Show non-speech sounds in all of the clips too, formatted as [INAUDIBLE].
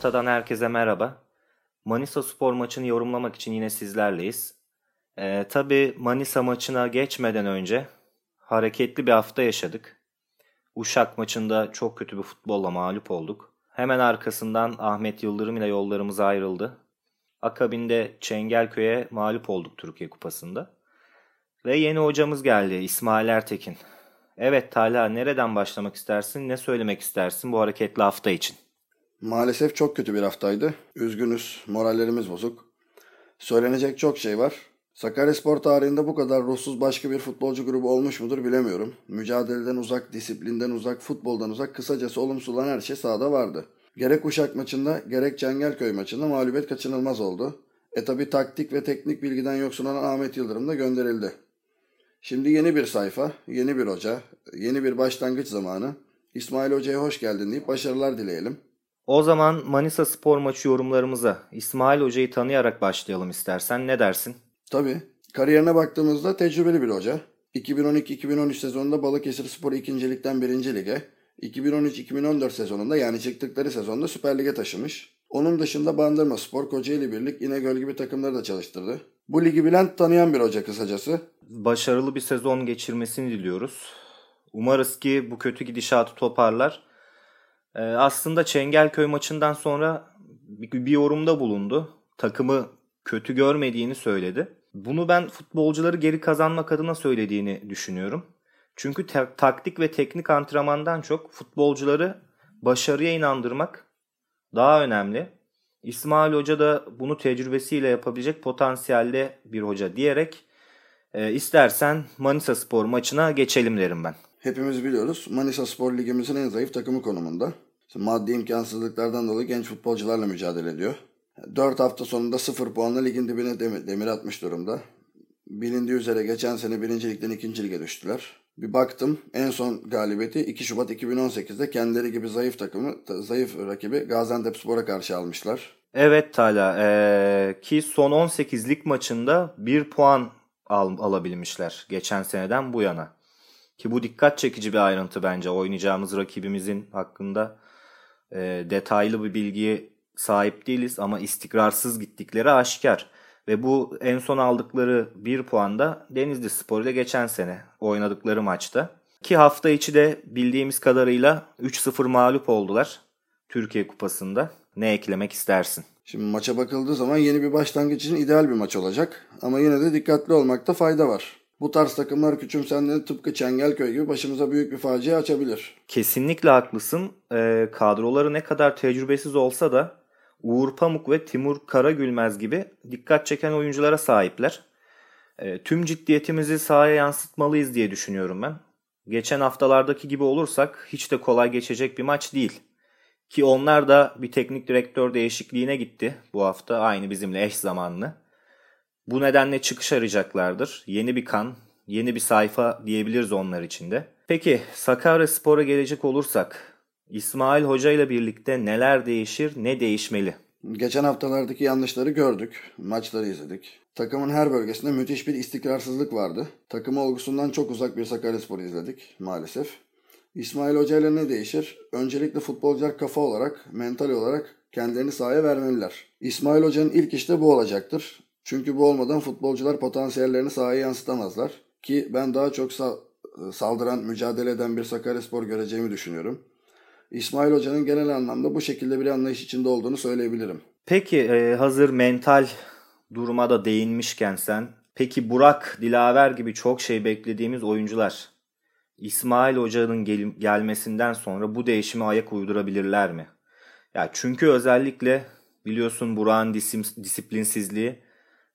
Ortadan herkese merhaba. Manisa spor maçını yorumlamak için yine sizlerleyiz. Ee, tabii Manisa maçına geçmeden önce hareketli bir hafta yaşadık. Uşak maçında çok kötü bir futbolla mağlup olduk. Hemen arkasından Ahmet Yıldırım ile yollarımız ayrıldı. Akabinde Çengelköy'e mağlup olduk Türkiye Kupası'nda. Ve yeni hocamız geldi İsmail Ertekin. Evet Talha nereden başlamak istersin, ne söylemek istersin bu hareketli hafta için? Maalesef çok kötü bir haftaydı. Üzgünüz, morallerimiz bozuk. Söylenecek çok şey var. Sakaryaspor tarihinde bu kadar ruhsuz başka bir futbolcu grubu olmuş mudur bilemiyorum. Mücadeleden uzak, disiplinden uzak, futboldan uzak, kısacası olumsuz olan her şey sahada vardı. Gerek Uşak maçında gerek Cengelköy maçında mağlubiyet kaçınılmaz oldu. E tabi taktik ve teknik bilgiden yoksun olan Ahmet Yıldırım da gönderildi. Şimdi yeni bir sayfa, yeni bir hoca, yeni bir başlangıç zamanı. İsmail Hoca'ya hoş geldin deyip başarılar dileyelim. O zaman Manisa spor maçı yorumlarımıza İsmail Hoca'yı tanıyarak başlayalım istersen. Ne dersin? Tabii. Kariyerine baktığımızda tecrübeli bir hoca. 2012-2013 sezonunda Balıkesir Spor 2. Lig'den 1. Lig'e, 2013-2014 sezonunda yani çıktıkları sezonda Süper Lig'e taşımış. Onun dışında Bandırma Spor, Kocaeli Birlik, İnegöl gibi takımları da çalıştırdı. Bu ligi bilen tanıyan bir hoca kısacası. Başarılı bir sezon geçirmesini diliyoruz. Umarız ki bu kötü gidişatı toparlar. Ee, aslında Çengelköy maçından sonra bir, yorumda bulundu. Takımı kötü görmediğini söyledi. Bunu ben futbolcuları geri kazanmak adına söylediğini düşünüyorum. Çünkü te- taktik ve teknik antrenmandan çok futbolcuları başarıya inandırmak daha önemli. İsmail Hoca da bunu tecrübesiyle yapabilecek potansiyelde bir hoca diyerek e, istersen Manisa Spor maçına geçelim derim ben. Hepimiz biliyoruz Manisa Spor Ligimizin en zayıf takımı konumunda. Maddi imkansızlıklardan dolayı genç futbolcularla mücadele ediyor. 4 hafta sonunda 0 puanla ligin dibine demir, demir atmış durumda. Bilindiği üzere geçen sene 1. ligden 2. lige düştüler. Bir baktım en son galibiyeti 2 Şubat 2018'de kendileri gibi zayıf takımı, zayıf rakibi Gaziantep Spor'a karşı almışlar. Evet Tala ee, ki son 18 lig maçında 1 puan al, alabilmişler geçen seneden bu yana. Ki bu dikkat çekici bir ayrıntı bence oynayacağımız rakibimizin hakkında e, detaylı bir bilgiye sahip değiliz ama istikrarsız gittikleri aşikar. Ve bu en son aldıkları bir puanda Denizli Spor ile geçen sene oynadıkları maçta. Ki hafta içi de bildiğimiz kadarıyla 3-0 mağlup oldular Türkiye Kupası'nda. Ne eklemek istersin? Şimdi maça bakıldığı zaman yeni bir başlangıç için ideal bir maç olacak. Ama yine de dikkatli olmakta fayda var. Bu tarz takımlar küçümsendiğinde tıpkı Çengelköy gibi başımıza büyük bir facia açabilir. Kesinlikle haklısın. E, kadroları ne kadar tecrübesiz olsa da Uğur Pamuk ve Timur Karagülmez gibi dikkat çeken oyunculara sahipler. E, tüm ciddiyetimizi sahaya yansıtmalıyız diye düşünüyorum ben. Geçen haftalardaki gibi olursak hiç de kolay geçecek bir maç değil. Ki onlar da bir teknik direktör değişikliğine gitti bu hafta aynı bizimle eş zamanlı. Bu nedenle çıkış arayacaklardır. Yeni bir kan, yeni bir sayfa diyebiliriz onlar için de. Peki Sakarya Spor'a gelecek olursak İsmail Hoca ile birlikte neler değişir, ne değişmeli? Geçen haftalardaki yanlışları gördük, maçları izledik. Takımın her bölgesinde müthiş bir istikrarsızlık vardı. Takım olgusundan çok uzak bir Sakaryaspor izledik maalesef. İsmail Hoca ile ne değişir? Öncelikle futbolcular kafa olarak, mental olarak kendilerini sahaya vermeliler. İsmail Hoca'nın ilk işte bu olacaktır. Çünkü bu olmadan futbolcular potansiyellerini sahaya yansıtamazlar. Ki ben daha çok saldıran, mücadele eden bir Sakaryaspor göreceğimi düşünüyorum. İsmail Hoca'nın genel anlamda bu şekilde bir anlayış içinde olduğunu söyleyebilirim. Peki e, hazır mental duruma da değinmişken sen, peki Burak, Dilaver gibi çok şey beklediğimiz oyuncular İsmail Hoca'nın gel- gelmesinden sonra bu değişime ayak uydurabilirler mi? Ya çünkü özellikle biliyorsun Burak'ın disim- disiplinsizliği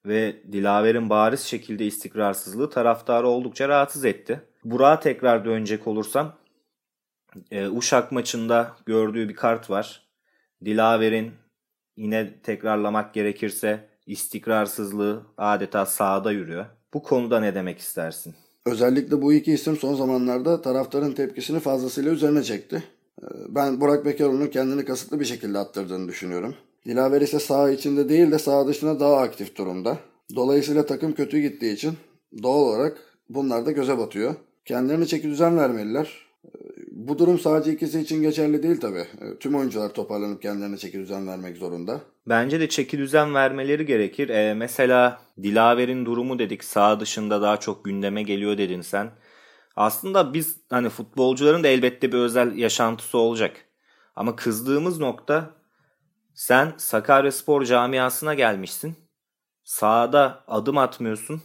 ve Dilaver'in bariz şekilde istikrarsızlığı taraftarı oldukça rahatsız etti. Burak'a tekrar dönecek olursam e, Uşak maçında gördüğü bir kart var. Dilaver'in yine tekrarlamak gerekirse istikrarsızlığı adeta sahada yürüyor. Bu konuda ne demek istersin? Özellikle bu iki isim son zamanlarda taraftarın tepkisini fazlasıyla üzerine çekti. Ee, ben Burak Bekaroğlu'nun kendini kasıtlı bir şekilde attırdığını düşünüyorum. Dilaver ise saha içinde değil de saha dışında daha aktif durumda. Dolayısıyla takım kötü gittiği için doğal olarak bunlar da göze batıyor. Kendilerine çeki düzen vermeliler. Bu durum sadece ikisi için geçerli değil tabii. E, tüm oyuncular toparlanıp kendilerine çeki düzen vermek zorunda. Bence de çeki düzen vermeleri gerekir. Ee, mesela Dilaver'in durumu dedik sağ dışında daha çok gündeme geliyor dedin sen. Aslında biz hani futbolcuların da elbette bir özel yaşantısı olacak. Ama kızdığımız nokta sen Sakaryaspor camiasına gelmişsin. Sahada adım atmıyorsun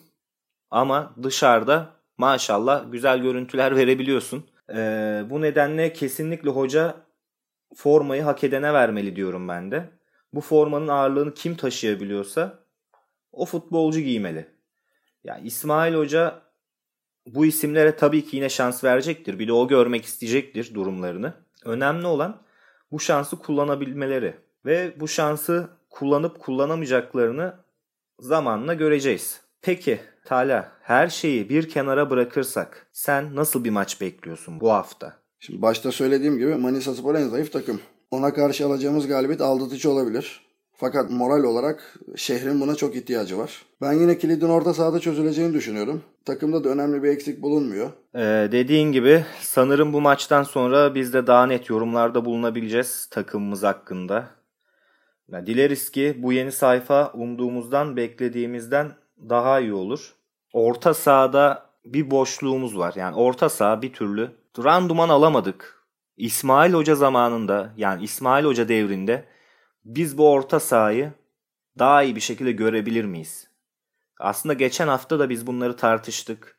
ama dışarıda maşallah güzel görüntüler [LAUGHS] verebiliyorsun. Ee, bu nedenle kesinlikle hoca formayı hak edene vermeli diyorum ben de. Bu formanın ağırlığını kim taşıyabiliyorsa o futbolcu giymeli. Yani İsmail Hoca bu isimlere tabii ki yine şans verecektir. Bir de o görmek isteyecektir durumlarını. Önemli olan bu şansı kullanabilmeleri ve bu şansı kullanıp kullanamayacaklarını zamanla göreceğiz. Peki Tala her şeyi bir kenara bırakırsak sen nasıl bir maç bekliyorsun bu hafta? Şimdi başta söylediğim gibi Manisa Spor en zayıf takım. Ona karşı alacağımız galibiyet aldatıcı olabilir. Fakat moral olarak şehrin buna çok ihtiyacı var. Ben yine kilidin orta sahada çözüleceğini düşünüyorum. Takımda da önemli bir eksik bulunmuyor. Ee, dediğin gibi sanırım bu maçtan sonra biz de daha net yorumlarda bulunabileceğiz takımımız hakkında. Dileriz ki bu yeni sayfa umduğumuzdan, beklediğimizden daha iyi olur. Orta sahada bir boşluğumuz var. Yani orta saha bir türlü randuman alamadık. İsmail Hoca zamanında yani İsmail Hoca devrinde biz bu orta sahayı daha iyi bir şekilde görebilir miyiz? Aslında geçen hafta da biz bunları tartıştık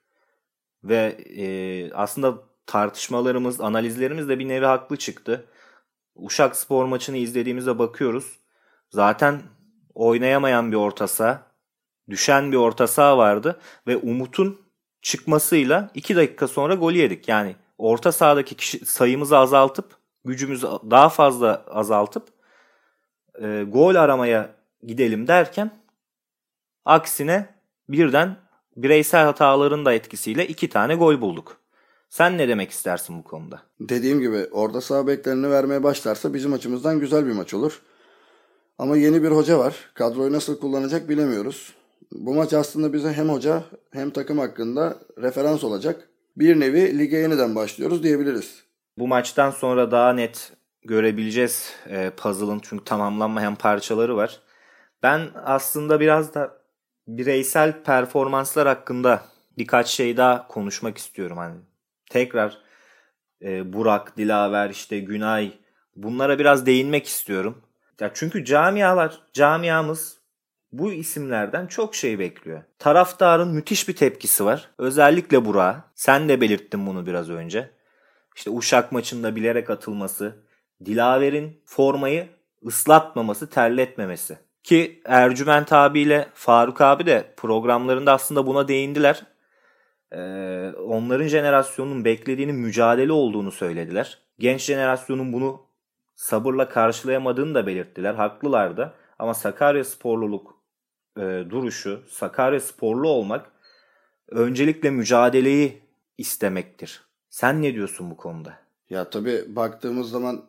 ve e, aslında tartışmalarımız, analizlerimiz de bir nevi haklı çıktı. Uşak spor maçını izlediğimizde bakıyoruz. Zaten oynayamayan bir orta saha, düşen bir orta saha vardı ve Umut'un çıkmasıyla 2 dakika sonra gol yedik. Yani orta sahadaki kişi sayımızı azaltıp gücümüzü daha fazla azaltıp e, gol aramaya gidelim derken aksine birden bireysel hataların da etkisiyle iki tane gol bulduk. Sen ne demek istersin bu konuda? Dediğim gibi orada sağ beklerini vermeye başlarsa bizim açımızdan güzel bir maç olur. Ama yeni bir hoca var. Kadroyu nasıl kullanacak bilemiyoruz. Bu maç aslında bize hem hoca hem takım hakkında referans olacak. Bir nevi lige yeniden başlıyoruz diyebiliriz. Bu maçtan sonra daha net görebileceğiz e, puzzle'ın çünkü tamamlanmayan parçaları var. Ben aslında biraz da bireysel performanslar hakkında birkaç şey daha konuşmak istiyorum. Hani tekrar e, Burak, Dilaver, işte Günay bunlara biraz değinmek istiyorum. Ya çünkü camialar, camiamız bu isimlerden çok şey bekliyor. Taraftarın müthiş bir tepkisi var. Özellikle Burak'a. Sen de belirttin bunu biraz önce. İşte Uşak maçında bilerek atılması, Dilaver'in formayı ıslatmaması, terletmemesi. Ki Ercüment abiyle Faruk abi de programlarında aslında buna değindiler. Ee, onların jenerasyonunun beklediğinin mücadele olduğunu söylediler. Genç jenerasyonun bunu sabırla karşılayamadığını da belirttiler. Haklılar da. Ama Sakarya sporluluk e, duruşu, Sakarya sporlu olmak öncelikle mücadeleyi istemektir. Sen ne diyorsun bu konuda? Ya tabii baktığımız zaman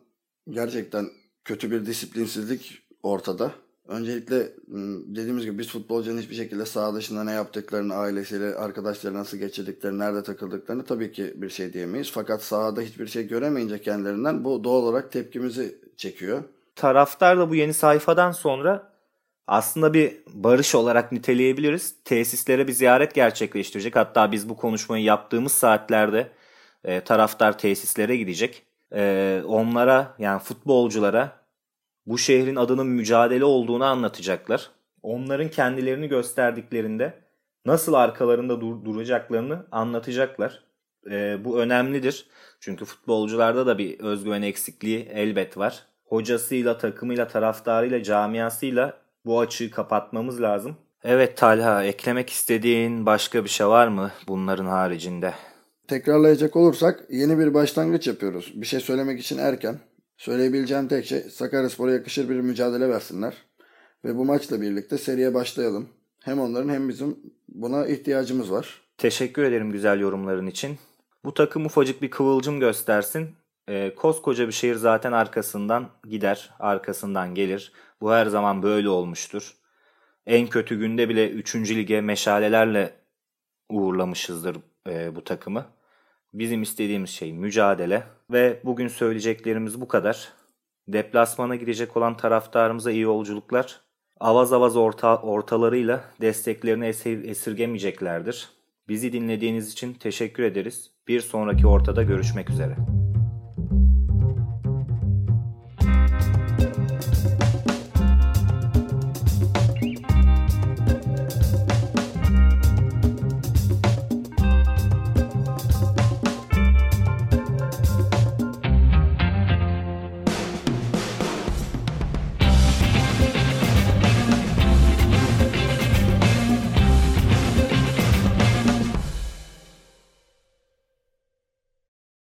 gerçekten kötü bir disiplinsizlik ortada. Öncelikle dediğimiz gibi biz futbolcunun hiçbir şekilde saha dışında ne yaptıklarını, ailesiyle, arkadaşları nasıl geçirdiklerini, nerede takıldıklarını tabii ki bir şey diyemeyiz. Fakat sahada hiçbir şey göremeyince kendilerinden bu doğal olarak tepkimizi çekiyor. Taraftar da bu yeni sayfadan sonra aslında bir barış olarak niteleyebiliriz. Tesislere bir ziyaret gerçekleştirecek. Hatta biz bu konuşmayı yaptığımız saatlerde e, taraftar tesislere gidecek. E, onlara yani futbolculara bu şehrin adının mücadele olduğunu anlatacaklar. Onların kendilerini gösterdiklerinde nasıl arkalarında dur- duracaklarını anlatacaklar. E, bu önemlidir. Çünkü futbolcularda da bir özgüven eksikliği elbet var. Hocasıyla, takımıyla, taraftarıyla, camiasıyla bu açığı kapatmamız lazım. Evet Talha, eklemek istediğin başka bir şey var mı bunların haricinde? Tekrarlayacak olursak yeni bir başlangıç yapıyoruz. Bir şey söylemek için erken. Söyleyebileceğim tek şey Sakaryaspor'a yakışır bir mücadele versinler. Ve bu maçla birlikte seriye başlayalım. Hem onların hem bizim buna ihtiyacımız var. Teşekkür ederim güzel yorumların için. Bu takım ufacık bir kıvılcım göstersin. Ee, koskoca bir şehir zaten arkasından gider, arkasından gelir. Bu her zaman böyle olmuştur. En kötü günde bile 3. lige meşalelerle uğurlamışızdır e, bu takımı. Bizim istediğimiz şey mücadele ve bugün söyleyeceklerimiz bu kadar. Deplasmana girecek olan taraftarımıza iyi yolculuklar. Avaz avaz orta, ortalarıyla desteklerini esir, esirgemeyeceklerdir. Bizi dinlediğiniz için teşekkür ederiz. Bir sonraki ortada görüşmek üzere.